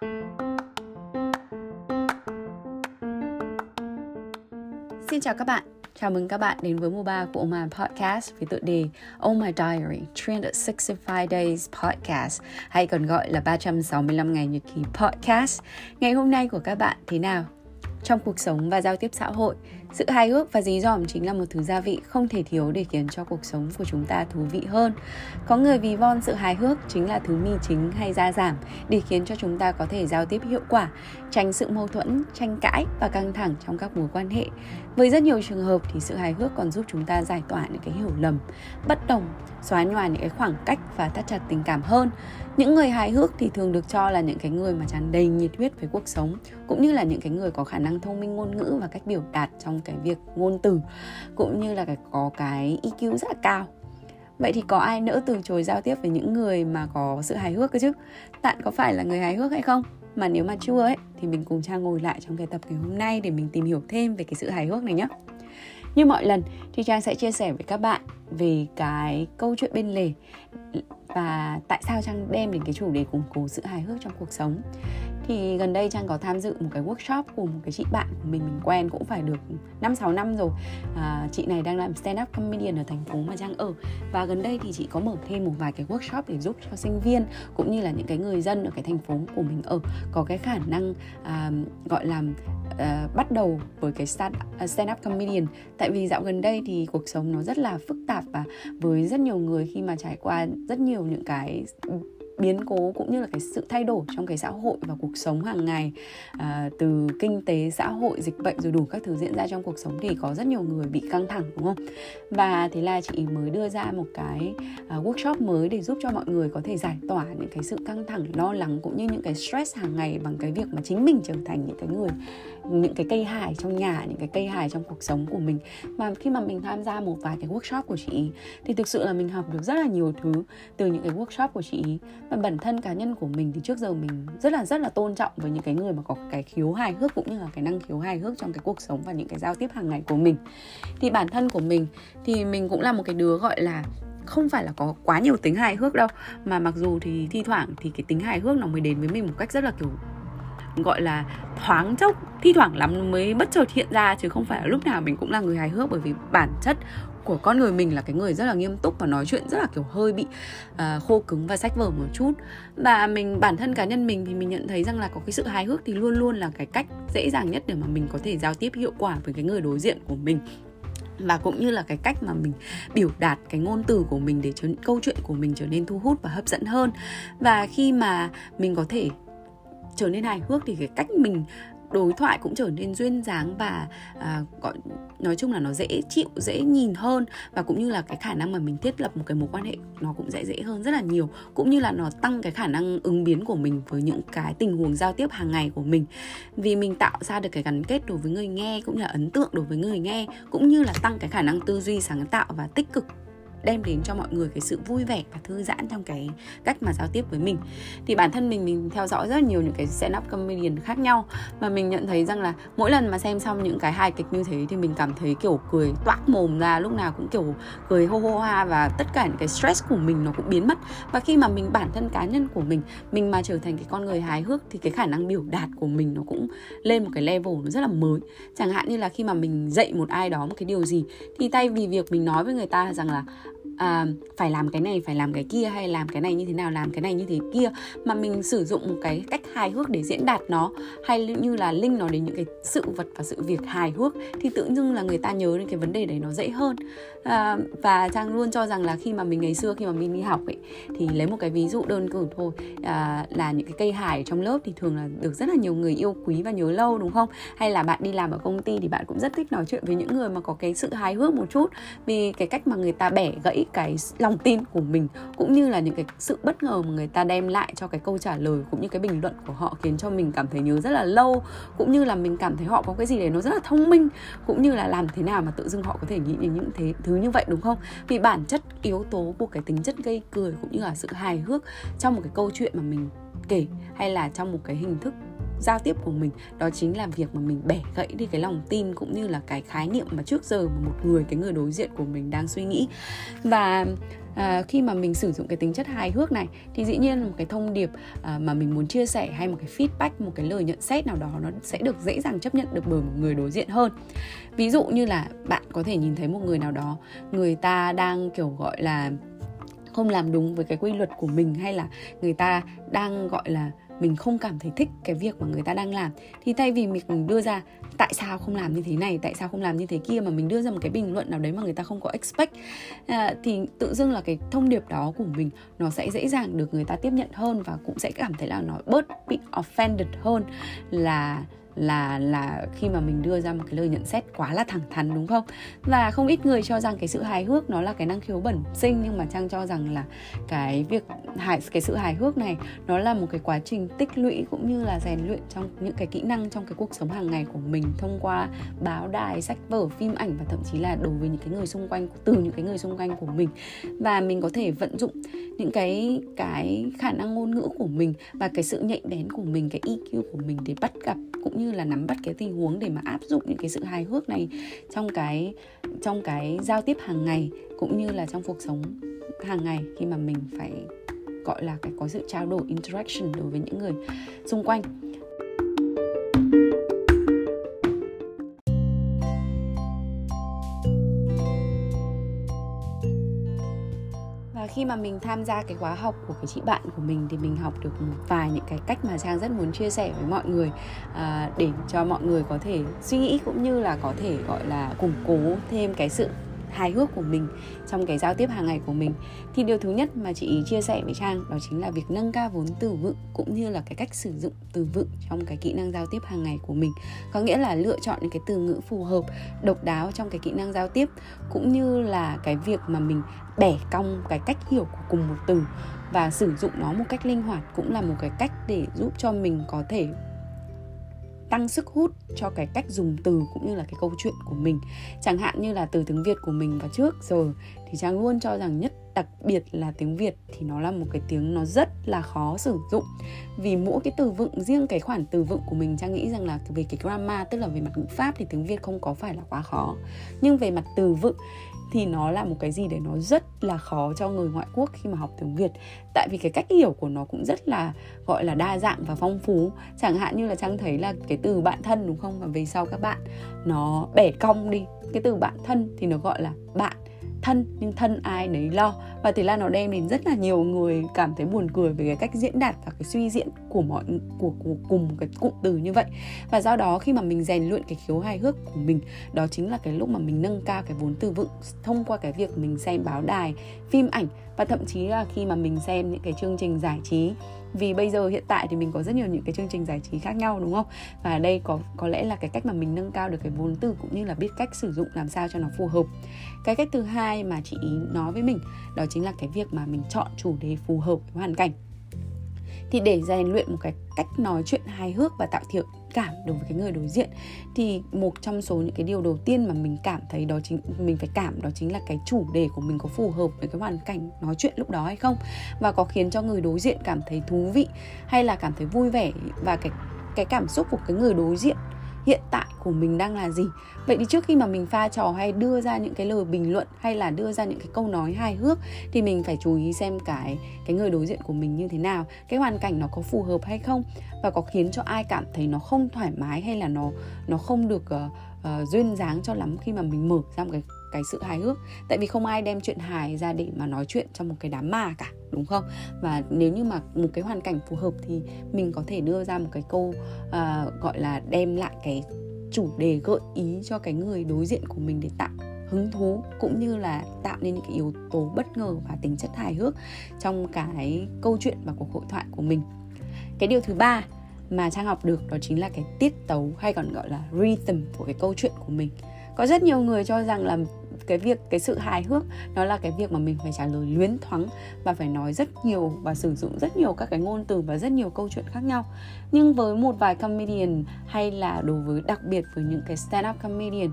Xin chào các bạn, chào mừng các bạn đến với mùa 3 của Oman Podcast với tựa đề Oh My Diary 365 Days Podcast hay còn gọi là 365 ngày nhật ký podcast. Ngày hôm nay của các bạn thế nào? Trong cuộc sống và giao tiếp xã hội, sự hài hước và dí dỏm chính là một thứ gia vị không thể thiếu để khiến cho cuộc sống của chúng ta thú vị hơn. Có người ví von sự hài hước chính là thứ mi chính hay gia giảm để khiến cho chúng ta có thể giao tiếp hiệu quả, tránh sự mâu thuẫn, tranh cãi và căng thẳng trong các mối quan hệ. Với rất nhiều trường hợp thì sự hài hước còn giúp chúng ta giải tỏa những cái hiểu lầm, bất đồng, xóa nhòa những cái khoảng cách và thắt chặt tình cảm hơn. Những người hài hước thì thường được cho là những cái người mà tràn đầy nhiệt huyết với cuộc sống cũng như là những cái người có khả năng thông minh ngôn ngữ và cách biểu đạt trong cái việc ngôn từ, cũng như là cái, có cái EQ rất là cao Vậy thì có ai nỡ từ chối giao tiếp với những người mà có sự hài hước cơ chứ? Bạn có phải là người hài hước hay không? Mà nếu mà chưa ấy, thì mình cùng Trang ngồi lại trong cái tập ngày hôm nay để mình tìm hiểu thêm về cái sự hài hước này nhé. Như mọi lần thì Trang sẽ chia sẻ với các bạn về cái câu chuyện bên lề và tại sao Trang đem đến cái chủ đề củng cố sự hài hước trong cuộc sống thì gần đây Trang có tham dự một cái workshop của một cái chị bạn của mình mình quen cũng phải được 5 6 năm rồi. À, chị này đang làm stand up comedian ở thành phố mà Trang ở và gần đây thì chị có mở thêm một vài cái workshop để giúp cho sinh viên cũng như là những cái người dân ở cái thành phố của mình ở có cái khả năng à, gọi là à, bắt đầu với cái stand, uh, à, stand up comedian tại vì dạo gần đây thì cuộc sống nó rất là phức tạp và với rất nhiều người khi mà trải qua rất nhiều những cái biến cố cũng như là cái sự thay đổi trong cái xã hội và cuộc sống hàng ngày. À, từ kinh tế xã hội dịch bệnh rồi đủ các thứ diễn ra trong cuộc sống thì có rất nhiều người bị căng thẳng đúng không? Và thế là chị mới đưa ra một cái uh, workshop mới để giúp cho mọi người có thể giải tỏa những cái sự căng thẳng lo lắng cũng như những cái stress hàng ngày bằng cái việc mà chính mình trở thành những cái người những cái cây hài trong nhà những cái cây hài trong cuộc sống của mình. Và khi mà mình tham gia một vài cái workshop của chị ý, thì thực sự là mình học được rất là nhiều thứ từ những cái workshop của chị ý. và bản thân cá nhân của mình thì trước giờ mình rất là rất là tôn trọng với những cái người mà có cái khiếu hài hước cũng như là cái năng khiếu hài hước trong cái cuộc sống và những cái giao tiếp hàng ngày của mình. Thì bản thân của mình thì mình cũng là một cái đứa gọi là không phải là có quá nhiều tính hài hước đâu. Mà mặc dù thì thi thoảng thì cái tính hài hước nó mới đến với mình một cách rất là kiểu gọi là thoáng chốc thi thoảng lắm mới bất chợt hiện ra chứ không phải là lúc nào mình cũng là người hài hước bởi vì bản chất của con người mình là cái người rất là nghiêm túc và nói chuyện rất là kiểu hơi bị uh, khô cứng và sách vở một chút. Và mình bản thân cá nhân mình thì mình nhận thấy rằng là có cái sự hài hước thì luôn luôn là cái cách dễ dàng nhất để mà mình có thể giao tiếp hiệu quả với cái người đối diện của mình. Và cũng như là cái cách mà mình biểu đạt cái ngôn từ của mình để cho câu chuyện của mình trở nên thu hút và hấp dẫn hơn. Và khi mà mình có thể trở nên hài hước thì cái cách mình đối thoại cũng trở nên duyên dáng và à, gọi nói chung là nó dễ chịu dễ nhìn hơn và cũng như là cái khả năng mà mình thiết lập một cái mối quan hệ nó cũng dễ dễ hơn rất là nhiều cũng như là nó tăng cái khả năng ứng biến của mình với những cái tình huống giao tiếp hàng ngày của mình. Vì mình tạo ra được cái gắn kết đối với người nghe cũng như là ấn tượng đối với người nghe cũng như là tăng cái khả năng tư duy sáng tạo và tích cực đem đến cho mọi người cái sự vui vẻ và thư giãn trong cái cách mà giao tiếp với mình. Thì bản thân mình mình theo dõi rất nhiều những cái stand up comedian khác nhau mà mình nhận thấy rằng là mỗi lần mà xem xong những cái hài kịch như thế thì mình cảm thấy kiểu cười toát mồm ra, lúc nào cũng kiểu cười hô hô ha và tất cả những cái stress của mình nó cũng biến mất. Và khi mà mình, bản thân cá nhân của mình mình mà trở thành cái con người hài hước thì cái khả năng biểu đạt của mình nó cũng lên một cái level nó rất là mới. Chẳng hạn như là khi mà mình dạy một ai đó một cái điều gì thì thay vì việc mình nói với người ta rằng là à, phải làm cái này phải làm cái kia hay làm cái này như thế nào làm cái này như thế kia. Mà mình sử dụng một cái cách hài hước để diễn đạt nó hay như là linh nó đến những cái sự vật và sự việc hài hước thì tự dưng là người ta nhớ đến cái vấn đề đấy nó dễ hơn. À, và trang luôn cho rằng là khi mà mình ngày xưa khi mà mình đi học ấy thì lấy một cái ví dụ đơn cử thôi à, là những cái cây hài trong lớp thì thường là được rất là nhiều người yêu quý và nhớ lâu đúng không? Hay là bạn đi làm ở công ty thì bạn cũng rất thích nói chuyện với những người mà có cái sự hài hước một chút. Vì cái cách mà người ta bẻ gãy cái lòng tin của mình, cũng như là những cái sự bất ngờ mà người ta đem lại cho cái câu trả lời cũng như cái bình luận của họ khiến cho mình cảm thấy nhớ rất là lâu, cũng như là mình cảm thấy họ có cái gì đấy nó rất là thông minh, cũng như là làm thế nào mà tự dưng họ có thể nghĩ đến những thế, thứ như vậy, đúng không? Vì bản chất yếu tố của cái tính chất gây cười cũng như là sự hài hước trong một cái câu chuyện mà mình kể, hay là trong một cái hình thức giao tiếp của mình đó chính là việc mà mình bẻ gãy đi cái lòng tin cũng như là cái khái niệm mà trước giờ mà một người cái người đối diện của mình đang suy nghĩ. Và à, khi mà mình sử dụng cái tính chất hài hước này thì dĩ nhiên là một cái thông điệp à, mà mình muốn chia sẻ hay một cái feedback một cái lời nhận xét nào đó nó sẽ được dễ dàng chấp nhận được bởi một người đối diện hơn. Ví dụ như là bạn có thể nhìn thấy một người nào đó người ta đang kiểu gọi là không làm đúng với cái quy luật của mình hay là người ta đang gọi là mình không cảm thấy thích cái việc mà người ta đang làm. Thì thay vì mình đưa ra tại sao không làm như thế này tại sao không làm như thế kia mà mình đưa ra một cái bình luận nào đấy mà người ta không có expect à, thì tự dưng là cái thông điệp đó của mình nó sẽ dễ dàng được người ta tiếp nhận hơn và cũng sẽ cảm thấy là nó bớt bị offended hơn là là là khi mà mình đưa ra một cái lời nhận xét quá là thẳng thắn, đúng không? Và không ít người cho rằng cái sự hài hước nó là cái năng khiếu bẩm sinh, nhưng mà trang cho rằng là cái việc hài, cái sự hài hước này nó là một cái quá trình tích lũy cũng như là rèn luyện trong những cái kỹ năng trong cái cuộc sống hàng ngày của mình thông qua báo đài, sách vở, phim ảnh và thậm chí là đối với những cái người xung quanh, từ những cái người xung quanh của mình. Và mình có thể vận dụng những cái cái khả năng ngôn ngữ của mình và cái sự nhạy bén của mình, cái EQ của mình để bắt gặp cũng như là nắm bắt cái tình huống để mà áp dụng những cái sự hài hước này trong cái trong cái giao tiếp hàng ngày, cũng như là trong cuộc sống hàng ngày khi mà mình phải, gọi là cái có sự trao đổi, interaction đối với những người xung quanh. Khi mà mình tham gia cái khóa học của cái chị bạn của mình thì mình học được một vài những cái cách mà trang rất muốn chia sẻ với mọi người à, để cho mọi người có thể suy nghĩ cũng như là có thể gọi là củng cố thêm cái sự hài hước của mình trong cái giao tiếp hàng ngày của mình. Thì điều thứ nhất mà chị chia sẻ với trang đó chính là việc nâng cao vốn từ vựng cũng như là cái cách sử dụng từ vựng trong cái kỹ năng giao tiếp hàng ngày của mình. Có nghĩa là lựa chọn những cái từ ngữ phù hợp, độc đáo trong cái kỹ năng giao tiếp, cũng như là cái việc mà mình bẻ cong cái cách hiểu của cùng một từ và sử dụng nó một cách linh hoạt cũng là một cái cách để giúp cho mình có thể tăng sức hút cho cái cách dùng từ cũng như là cái câu chuyện của mình. Chẳng hạn như là từ tiếng việt của mình và trước giờ thì trang luôn cho rằng nhất đặc biệt là tiếng việt thì nó là một cái tiếng nó rất là khó sử dụng. Vì mỗi cái từ vựng, riêng cái khoản từ vựng của mình trang nghĩ rằng là về cái grammar, tức là về mặt ngữ pháp thì tiếng việt không có phải là quá khó. Nhưng về mặt từ vựng thì nó là một cái gì để nó rất là khó cho người ngoại quốc khi mà học tiếng Việt. Tại vì cái cách hiểu của nó cũng rất là, gọi là đa dạng và phong phú. Chẳng hạn như là trang thấy là cái từ bạn thân đúng không? Và về sau các bạn nó bẻ cong đi. Cái từ bạn thân thì nó gọi là bạn thân nhưng thân ai đấy lo. Và thế là nó đem đến rất là nhiều người cảm thấy buồn cười về cái cách diễn đạt và cái suy diễn của mọi của, của cùng cái cụm từ như vậy. Và do đó khi mà mình rèn luyện cái khiếu hài hước của mình đó chính là cái lúc mà mình nâng cao cái vốn từ vựng thông qua cái việc mình xem báo đài phim ảnh. Và thậm chí là khi mà mình xem những cái chương trình giải trí vì bây giờ hiện tại thì mình có rất nhiều những cái chương trình giải trí khác nhau, đúng không? Và đây có có lẽ là cái cách mà mình nâng cao được cái vốn từ cũng như là biết cách sử dụng làm sao cho nó phù hợp. Cái cách thứ hai mà chị ý nói với mình, đó chính là cái việc mà mình chọn chủ đề phù hợp với hoàn cảnh. Thì để rèn luyện một cái cách nói chuyện hài hước và tạo thiện cảm đối với cái người đối diện, thì một trong số những cái điều đầu tiên mà mình cảm thấy đó chính, mình phải cảm đó chính là cái chủ đề của mình có phù hợp với cái hoàn cảnh nói chuyện lúc đó hay không. Và có khiến cho người đối diện cảm thấy thú vị hay là cảm thấy vui vẻ và cái cái cảm xúc của cái người đối diện hiện tại của mình đang là gì? Vậy thì trước khi mà mình pha trò hay đưa ra những cái lời bình luận hay là đưa ra những cái câu nói hài hước thì mình phải chú ý xem cái cái người đối diện của mình như thế nào cái hoàn cảnh nó có phù hợp hay không và có khiến cho ai cảm thấy nó không thoải mái hay là nó nó không được uh, uh, duyên dáng cho lắm khi mà mình mở ra một cái cái sự hài hước. Tại vì không ai đem chuyện hài ra để mà nói chuyện trong một cái đám ma cả đúng không? Và nếu như mà một cái hoàn cảnh phù hợp thì mình có thể đưa ra một cái câu uh, gọi là đem lại cái chủ đề gợi ý cho cái người đối diện của mình để tạo hứng thú cũng như là tạo nên những cái yếu tố bất ngờ và tính chất hài hước trong cái câu chuyện và cuộc hội thoại của mình. Cái điều thứ ba mà trang học được đó chính là cái tiết tấu hay còn gọi là rhythm của cái câu chuyện của mình. Có rất nhiều người cho rằng là cái việc, cái sự hài hước nó là cái việc mà mình phải trả lời luyến thoáng và phải nói rất nhiều và sử dụng rất nhiều các cái ngôn từ và rất nhiều câu chuyện khác nhau. Nhưng với một vài comedian hay là đối với đặc biệt với những cái stand up comedian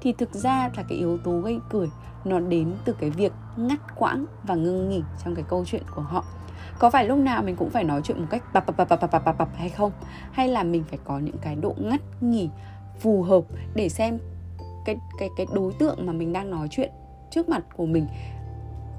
thì thực ra là cái yếu tố gây cười nó đến từ cái việc ngắt quãng và ngưng nghỉ trong cái câu chuyện của họ. Có phải lúc nào mình cũng phải nói chuyện một cách bập bập bập bập bập bập bập hay không? Hay là mình phải có những cái độ ngắt nghỉ phù hợp để xem cái cái cái đối tượng mà mình đang nói chuyện trước mặt của mình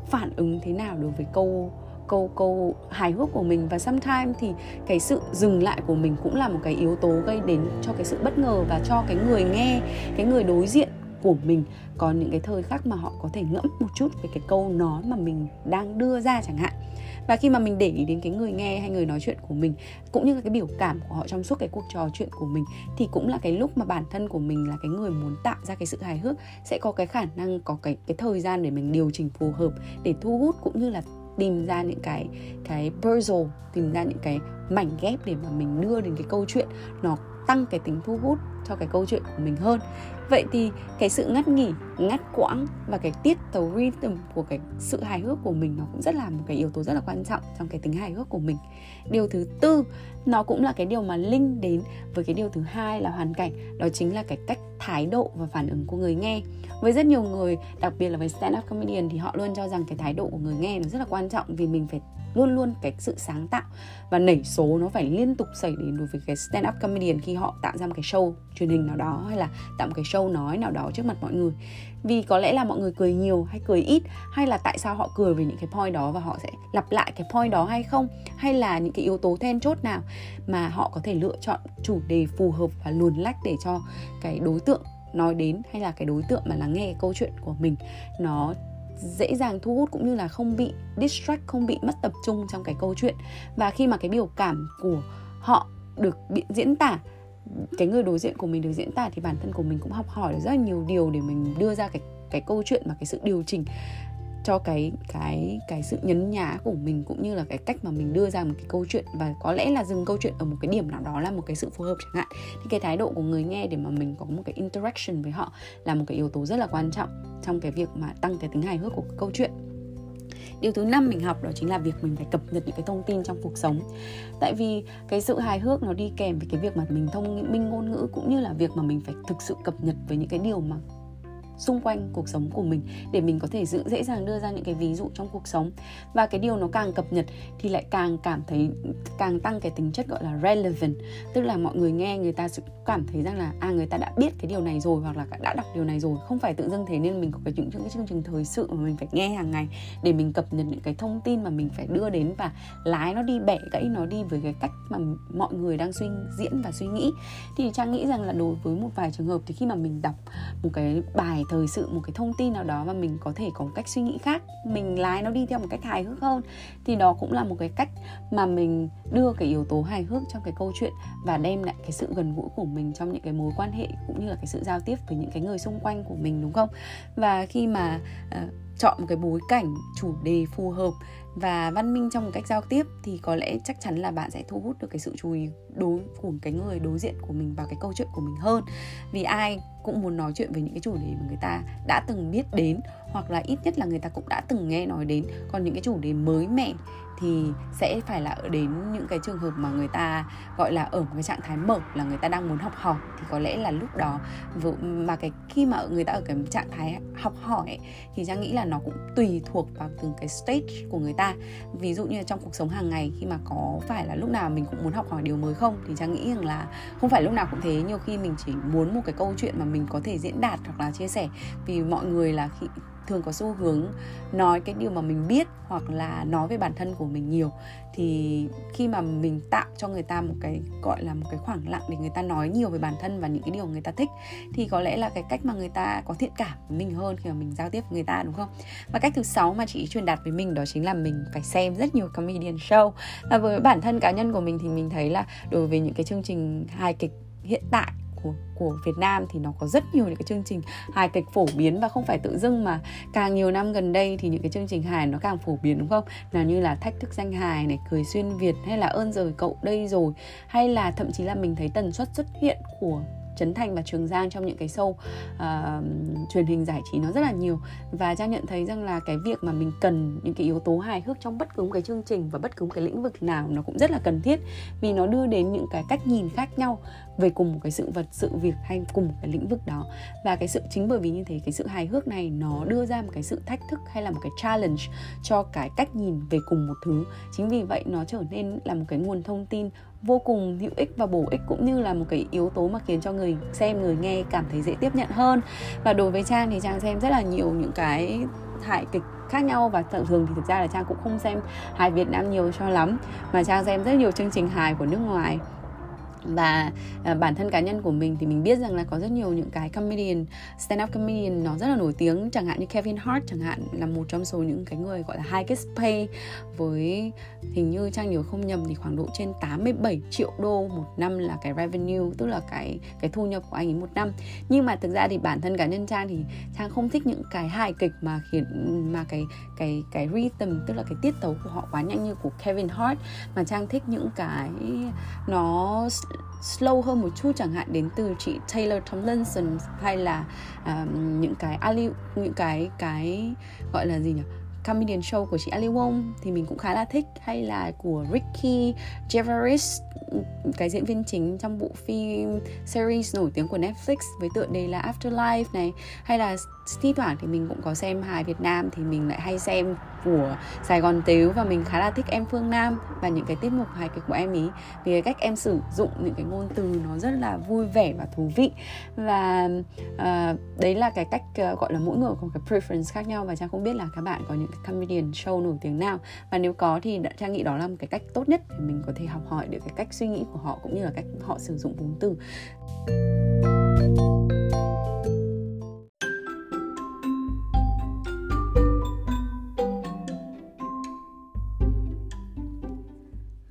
phản ứng thế nào đối với câu câu câu hài hước của mình? Và sometimes thì cái sự dừng lại của mình cũng là một cái yếu tố gây đến cho cái sự bất ngờ và cho cái người nghe, cái người đối diện của mình còn những cái thời khắc mà họ có thể ngẫm một chút về cái câu nói mà mình đang đưa ra chẳng hạn và khi mà mình để ý đến cái người nghe hay người nói chuyện của mình, cũng như là cái biểu cảm của họ trong suốt cái cuộc trò chuyện của mình, thì cũng là cái lúc mà bản thân của mình là cái người muốn tạo ra cái sự hài hước, sẽ có cái khả năng, có cái cái thời gian để mình điều chỉnh phù hợp, để thu hút cũng như là tìm ra những cái cái puzzle, tìm ra những cái mảnh ghép để mà mình đưa đến cái câu chuyện, nó tăng cái tính thu hút cho cái câu chuyện của mình hơn. Vậy thì cái sự ngắt nghỉ, ngắt quãng và cái tiết tấu rhythm của cái sự hài hước của mình nó cũng rất là một cái yếu tố rất là quan trọng trong cái tính hài hước của mình. Điều thứ tư, nó cũng là cái điều mà linh đến với cái điều thứ hai là hoàn cảnh, đó chính là cái cách thái độ và phản ứng của người nghe. Với rất nhiều người, đặc biệt là với stand up comedian thì họ luôn cho rằng cái thái độ của người nghe nó rất là quan trọng vì mình phải luôn luôn cái sự sáng tạo và nảy số nó phải liên tục xảy đến đối với cái stand up comedian khi họ tạo ra một cái show truyền hình nào đó hay là tạo một cái show nói nào đó trước mặt mọi người. Vì có lẽ là mọi người cười nhiều hay cười ít, hay là tại sao họ cười về những cái point đó và họ sẽ lặp lại cái point đó hay không, hay là những cái yếu tố then chốt nào mà họ có thể lựa chọn chủ đề phù hợp và luồn lách để cho cái đối tượng nói đến hay là cái đối tượng mà lắng nghe cái câu chuyện của mình nó dễ dàng thu hút cũng như là không bị distract, không bị mất tập trung trong cái câu chuyện. Và khi mà cái biểu cảm của họ được diễn tả cái người đối diện của mình được diễn tả thì bản thân của mình cũng học hỏi được rất là nhiều điều để mình đưa ra cái cái câu chuyện và cái sự điều chỉnh cho cái cái cái sự nhấn nhá của mình cũng như là cái cách mà mình đưa ra một cái câu chuyện. Và có lẽ là dừng câu chuyện ở một cái điểm nào đó là một cái sự phù hợp chẳng hạn. Thì cái thái độ của người nghe để mà mình có một cái interaction với họ là một cái yếu tố rất là quan trọng trong cái việc mà tăng cái tính hài hước của cái câu chuyện điều thứ năm mình học đó chính là việc mình phải cập nhật những cái thông tin trong cuộc sống. Tại vì cái sự hài hước nó đi kèm với cái việc mà mình thông minh ngôn ngữ cũng như là việc mà mình phải thực sự cập nhật với những cái điều mà xung quanh cuộc sống của mình để mình có thể giữ, dễ dàng đưa ra những cái ví dụ trong cuộc sống. Và cái điều nó càng cập nhật thì lại càng cảm thấy, càng tăng cái tính chất gọi là relevant. Tức là mọi người nghe người ta sẽ cảm thấy rằng là à người ta đã biết cái điều này rồi hoặc là đã đọc điều này rồi. Không phải tự dưng thế nên mình có cái những cái chương trình thời sự mà mình phải nghe hàng ngày để mình cập nhật những cái thông tin mà mình phải đưa đến và lái nó đi, bẻ gãy nó đi với cái cách mà mọi người đang suy diễn và suy nghĩ. Thì trang nghĩ rằng là đối với một vài trường hợp thì khi mà mình đọc một cái bài thời sự một cái thông tin nào đó mà mình có thể có một cách suy nghĩ khác mình lái nó đi theo một cách hài hước hơn thì đó cũng là một cái cách mà mình đưa cái yếu tố hài hước trong cái câu chuyện và đem lại cái sự gần gũi của mình trong những cái mối quan hệ cũng như là cái sự giao tiếp với những cái người xung quanh của mình đúng không? Và khi mà uh, chọn một cái bối cảnh, chủ đề phù hợp và văn minh trong một cách giao tiếp thì có lẽ chắc chắn là bạn sẽ thu hút được cái sự chú ý đối, của cái người đối diện của mình vào cái câu chuyện của mình hơn. Vì ai cũng muốn nói chuyện về những cái chủ đề mà người ta đã từng biết đến hoặc là ít nhất là người ta cũng đã từng nghe nói đến. Còn những cái chủ đề mới mẻ thì sẽ phải là ở đến những cái trường hợp mà người ta gọi là ở một cái trạng thái mở, là người ta đang muốn học hỏi. Thì có lẽ là lúc đó mà cái khi mà người ta ở cái trạng thái học hỏi ấy, thì trang nghĩ là nó cũng tùy thuộc vào từng cái stage của người ta. Ví dụ như là trong cuộc sống hàng ngày khi mà có phải là lúc nào mình cũng muốn học hỏi điều mới không thì trang nghĩ rằng là không phải lúc nào cũng thế. Nhiều khi mình chỉ muốn một cái câu chuyện mà mình có thể diễn đạt hoặc là chia sẻ. Vì mọi người là khi thường có xu hướng nói cái điều mà mình biết hoặc là nói về bản thân của mình nhiều, thì khi mà mình tạo cho người ta một cái, gọi là một cái khoảng lặng để người ta nói nhiều về bản thân và những cái điều người ta thích, thì có lẽ là cái cách mà người ta có thiện cảm với mình hơn khi mà mình giao tiếp với người ta, đúng không? Và cách thứ sáu mà chị truyền đạt với mình đó chính là mình phải xem rất nhiều comedian show. Và với bản thân cá nhân của mình thì mình thấy là đối với những cái chương trình hài kịch hiện tại của của Việt Nam thì nó có rất nhiều những cái chương trình hài kịch phổ biến và không phải tự dưng mà càng nhiều năm gần đây thì những cái chương trình hài nó càng phổ biến đúng không? Nào như là thách thức danh hài này, cười xuyên Việt hay là ơn rời cậu đây rồi hay là thậm chí là mình thấy tần suất xuất hiện của Trấn Thành và Trường Giang trong những cái show uh, truyền hình giải trí nó rất là nhiều và Trang nhận thấy rằng là cái việc mà mình cần những cái yếu tố hài hước trong bất cứ một cái chương trình và bất cứ một cái lĩnh vực nào nó cũng rất là cần thiết vì nó đưa đến những cái cách nhìn khác nhau về cùng một cái sự vật, sự việc hay cùng một cái lĩnh vực đó. Và cái sự, chính bởi vì như thế, cái sự hài hước này nó đưa ra một cái sự thách thức hay là một cái challenge cho cái cách nhìn về cùng một thứ. Chính vì vậy nó trở nên là một cái nguồn thông tin vô cùng hữu ích và bổ ích, cũng như là một cái yếu tố mà khiến cho người xem, người nghe cảm thấy dễ tiếp nhận hơn. Và đối với trang thì trang xem rất là nhiều những cái hài kịch khác nhau và thường thì thực ra là trang cũng không xem hài Việt Nam nhiều cho lắm, mà trang xem rất nhiều chương trình hài của nước ngoài và uh, bản thân cá nhân của mình thì mình biết rằng là có rất nhiều những cái comedian stand up comedian nó rất là nổi tiếng. Chẳng hạn như Kevin Hart chẳng hạn là một trong số những cái người gọi là highest pay. Với hình như trang nhớ không nhầm thì khoảng độ trên 87 triệu đô một năm là cái revenue tức là cái cái thu nhập của anh ấy một năm. Nhưng mà thực ra thì bản thân cá nhân trang thì trang không thích những cái hài kịch mà khiến mà cái cái cái rhythm tức là cái tiết tấu của họ quá nhanh như của Kevin Hart. Mà trang thích những cái nó slow hơn một chút chẳng hạn đến từ chị Taylor Tomlinson hay là um, những cái Ali những cái cái gọi là gì nhỉ? Comedian show của chị Ali Wong thì mình cũng khá là thích hay là của Ricky Gervais cái diễn viên chính trong bộ phim series nổi tiếng của Netflix với tựa đề là Afterlife này hay là thi thoảng thì mình cũng có xem hài Việt Nam thì mình lại hay xem của Sài Gòn Tếu và mình khá là thích em Phương Nam và những cái tiết mục hài kịch của em ý. Vì cái cách em sử dụng những cái ngôn từ nó rất là vui vẻ và thú vị. Và uh, đấy là cái cách uh, gọi là mỗi người có cái preference khác nhau và trang không biết là các bạn có những cái comedian show nổi tiếng nào. Và nếu có thì trang nghĩ đó là một cái cách tốt nhất để mình có thể học hỏi được cái cách suy nghĩ của họ cũng như là cách họ sử dụng vốn từ.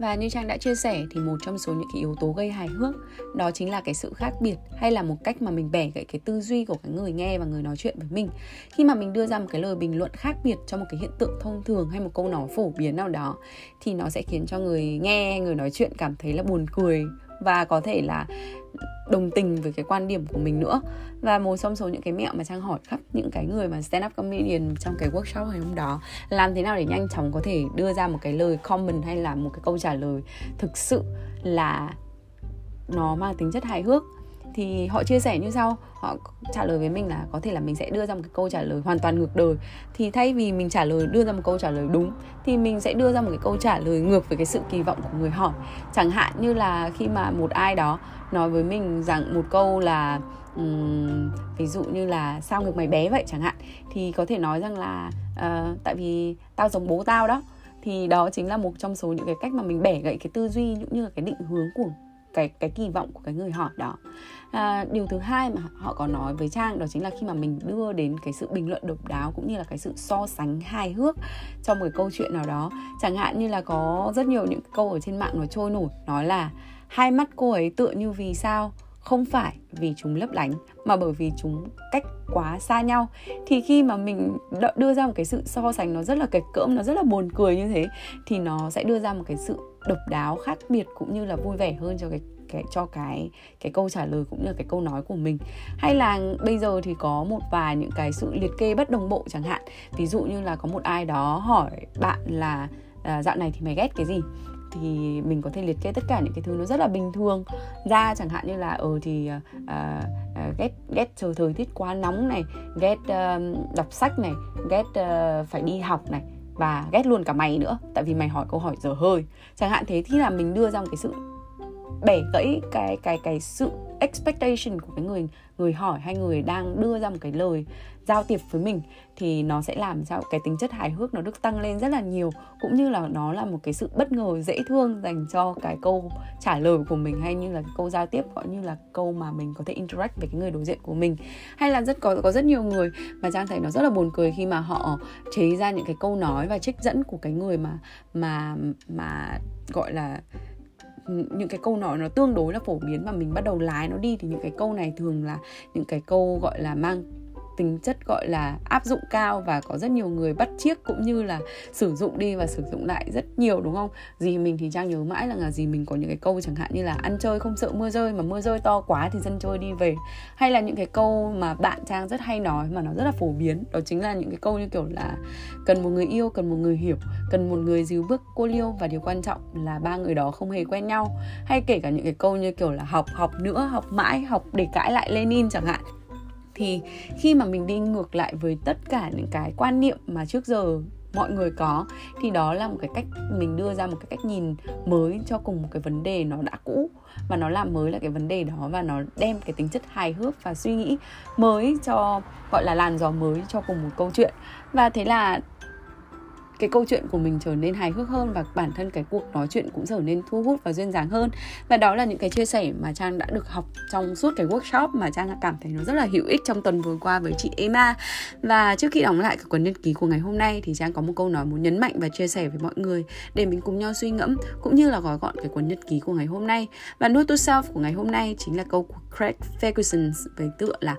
Và như Trang đã chia sẻ thì một trong số những cái yếu tố gây hài hước đó chính là cái sự khác biệt hay là một cách mà mình bẻ gãy cái tư duy của cái người nghe và người nói chuyện với mình. Khi mà mình đưa ra một cái lời bình luận khác biệt cho một cái hiện tượng thông thường hay một câu nói phổ biến nào đó thì nó sẽ khiến cho người nghe, người nói chuyện cảm thấy là buồn cười và có thể là đồng tình với cái quan điểm của mình nữa. Và một trong số những cái mẹo mà trang hỏi khắp những cái người mà stand up comedian trong cái workshop ngày hôm đó, làm thế nào để nhanh chóng có thể đưa ra một cái lời comment hay là một cái câu trả lời thực sự là nó mang tính chất hài hước thì họ chia sẻ như sau họ trả lời với mình là có thể là mình sẽ đưa ra một cái câu trả lời hoàn toàn ngược đời. Thì thay vì mình trả lời đưa ra một câu trả lời đúng thì mình sẽ đưa ra một cái câu trả lời ngược với cái sự kỳ vọng của người hỏi. Chẳng hạn như là khi mà một ai đó nói với mình rằng một câu là um, ví dụ như là sao ngực mày bé vậy? chẳng hạn thì có thể nói rằng là uh, tại vì tao giống bố tao đó. Thì đó chính là một trong số những cái cách mà mình bẻ gãy cái tư duy cũng như là cái định hướng của cái cái kỳ vọng của cái người hỏi đó. À, điều thứ hai mà họ có nói với trang đó chính là khi mà mình đưa đến cái sự bình luận độc đáo cũng như là cái sự so sánh hài hước trong một cái câu chuyện nào đó chẳng hạn như là có rất nhiều những câu ở trên mạng nó trôi nổi nói là hai mắt cô ấy tựa như vì sao? Không phải vì chúng lấp lánh mà bởi vì chúng cách quá xa nhau. Thì khi mà mình đưa ra một cái sự so sánh nó rất là kịch cỡm nó rất là buồn cười như thế thì nó sẽ đưa ra một cái sự độc đáo khác biệt cũng như là vui vẻ hơn cho cái cái cho cái cái câu trả lời cũng như là cái câu nói của mình. Hay là bây giờ thì có một vài những cái sự liệt kê bất đồng bộ chẳng hạn. Ví dụ như là có một ai đó hỏi bạn là à, dạo này thì mày ghét cái gì? Thì mình có thể liệt kê tất cả những cái thứ nó rất là bình thường. Ra chẳng hạn như là ờ ừ, thì uh, uh, ghét ghét trời thời tiết quá nóng này ghét uh, đọc sách này ghét uh, phải đi học này và ghét luôn cả mày nữa, tại vì mày hỏi câu hỏi dở hơi. Chẳng hạn thế thì là mình đưa ra một cái sự bẻ gãy cái cái cái sự expectation của cái người người hỏi hay người đang đưa ra một cái lời giao tiếp với mình thì nó sẽ làm sao cái tính chất hài hước nó được tăng lên rất là nhiều, cũng như là nó là một cái sự bất ngờ, dễ thương dành cho cái câu trả lời của mình hay như là cái câu giao tiếp, gọi như là câu mà mình có thể interact với cái người đối diện của mình. Hay là rất có có rất nhiều người mà trang thấy nó rất là buồn cười khi mà họ chế ra những cái câu nói và trích dẫn của cái người mà mà mà gọi là những cái câu nói nó tương đối là phổ biến và mình bắt đầu lái nó đi thì những cái câu này thường là những cái câu gọi là mang tính chất gọi là áp dụng cao và có rất nhiều người bắt chiếc cũng như là sử dụng đi và sử dụng lại rất nhiều, đúng không? Gì mình thì trang nhớ mãi là là gì mình có những cái câu chẳng hạn như là ăn chơi không sợ mưa rơi mà mưa rơi to quá thì dân chơi đi về. Hay là những cái câu mà bạn trang rất hay nói mà nó rất là phổ biến, đó chính là những cái câu như kiểu là cần một người yêu, cần một người hiểu, cần một người dìu bước cô liêu và điều quan trọng là ba người đó không hề quen nhau. Hay kể cả những cái câu như kiểu là học học nữa, học mãi, học để cãi lại Lenin chẳng hạn thì khi mà mình đi ngược lại với tất cả những cái quan niệm mà trước giờ mọi người có, thì đó là một cái cách, mình đưa ra một cái cách nhìn mới cho cùng một cái vấn đề nó đã cũ. Và nó làm mới lại cái vấn đề đó và nó đem cái tính chất hài hước và suy nghĩ mới cho, gọi là làn gió mới cho cùng một câu chuyện. Và thế là cái câu chuyện của mình trở nên hài hước hơn và bản thân cái cuộc nói chuyện cũng trở nên thu hút và duyên dáng hơn. Và đó là những cái chia sẻ mà trang đã được học trong suốt cái workshop mà trang đã cảm thấy nó rất là hữu ích trong tuần vừa qua với chị Emma. Và trước khi đóng lại cái cuốn nhật ký của ngày hôm nay thì trang có một câu nói muốn nhấn mạnh và chia sẻ với mọi người để mình cùng nhau suy ngẫm cũng như là gói gọn cái cuốn nhật ký của ngày hôm nay. Và note to self của ngày hôm nay chính là câu của Craig Ferguson với tựa là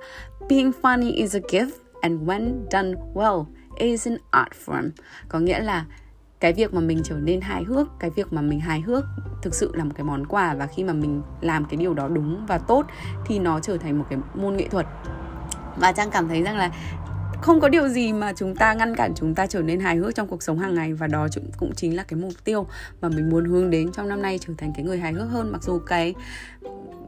being funny is a gift and when done well is an art form. Có nghĩa là cái việc mà mình trở nên hài hước, cái việc mà mình hài hước thực sự là một cái món quà và khi mà mình làm cái điều đó đúng và tốt thì nó trở thành một cái môn nghệ thuật. Và trang cảm thấy rằng là không có điều gì mà chúng ta ngăn cản chúng ta trở nên hài hước trong cuộc sống hàng ngày và đó cũng chính là cái mục tiêu mà mình muốn hướng đến trong năm nay trở thành cái người hài hước hơn. Mặc dù cái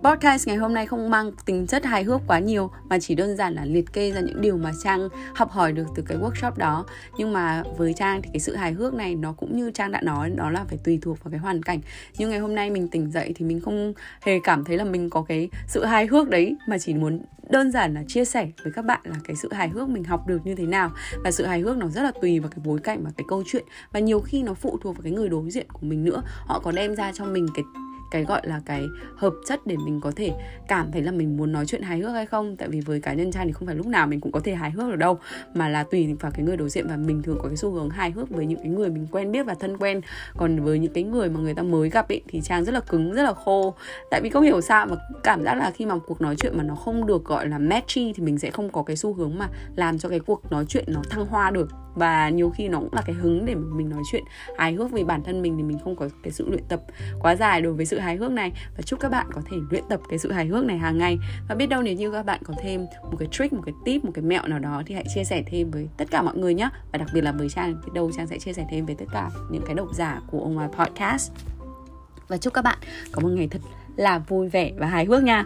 podcast ngày hôm nay không mang tính chất hài hước quá nhiều, mà chỉ đơn giản là liệt kê ra những điều mà trang học hỏi được từ cái workshop đó. Nhưng mà với trang thì cái sự hài hước này nó cũng như trang đã nói, đó là phải tùy thuộc vào cái hoàn cảnh. Nhưng ngày hôm nay mình tỉnh dậy thì mình không hề cảm thấy là mình có cái sự hài hước đấy, mà chỉ muốn đơn giản là chia sẻ với các bạn là cái sự hài hước mình học được như thế nào. Và sự hài hước nó rất là tùy vào cái bối cảnh và cái câu chuyện. Và nhiều khi nó phụ thuộc vào cái người đối diện của mình nữa. Họ có đem ra cho mình cái cái gọi là cái hợp chất để mình có thể cảm thấy là mình muốn nói chuyện hài hước hay không. Tại vì với cá nhân trai thì không phải lúc nào mình cũng có thể hài hước được đâu, mà là tùy vào cái người đối diện và mình thường có cái xu hướng hài hước với những cái người mình quen biết và thân quen. Còn với những cái người mà người ta mới gặp ấy thì trang rất là cứng, rất là khô. Tại vì không hiểu sao mà cảm giác là khi mà cuộc nói chuyện mà nó không được gọi là matchy thì mình sẽ không có cái xu hướng mà làm cho cái cuộc nói chuyện nó thăng hoa được và nhiều khi nó cũng là cái hứng để mình nói chuyện hài hước vì bản thân mình thì mình không có cái sự luyện tập quá dài đối với sự hài hước này. Và chúc các bạn có thể luyện tập cái sự hài hước này hàng ngày. Và biết đâu nếu như các bạn có thêm một cái trick, một cái tip, một cái mẹo nào đó thì hãy chia sẻ thêm với tất cả mọi người nhé và đặc biệt là với trang, biết đâu trang sẽ chia sẻ thêm với tất cả những cái độc giả của ông podcast. Và chúc các bạn có một ngày thật là vui vẻ và hài hước nha.